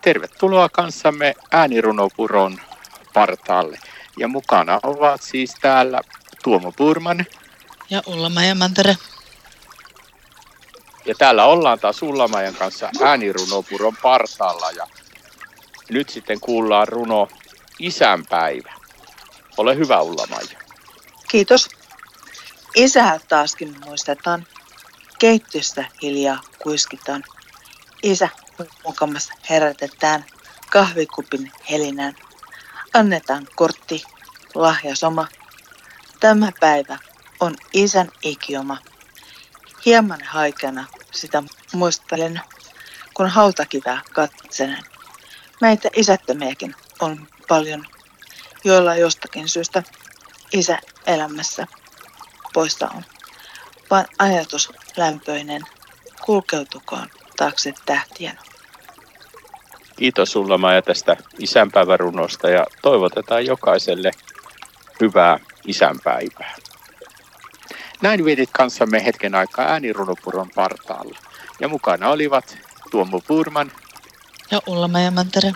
Tervetuloa kanssamme äänirunopuron partaalle. Ja mukana ovat siis täällä Tuomo Purman. Ja Ulla-Maija Mantere. Ja täällä ollaan taas Ulla-Maijan kanssa äänirunopuron partaalla. Ja nyt sitten kuullaan runo Isänpäivä. Ole hyvä Ulla-Maija. Kiitos. Isää taaskin muistetaan. Keittiöstä hiljaa kuiskitaan. Isä mukamas herätetään kahvikupin helinään. Annetaan kortti, lahja soma. Tämä päivä on isän ikioma. Hieman haikana sitä muistelen, kun hautakivää katselen. Meitä isättömiäkin on paljon, joilla jostakin syystä isä elämässä poista on. Vaan ajatus lämpöinen kulkeutukoon taakse tähtien. Kiitos sulla Maja tästä isänpäivärunosta ja toivotetaan jokaiselle hyvää isänpäivää. Näin vietit kanssamme hetken aikaa äänirunopuron partaalla. Ja mukana olivat Tuomo Purman ja Ulla Mantere.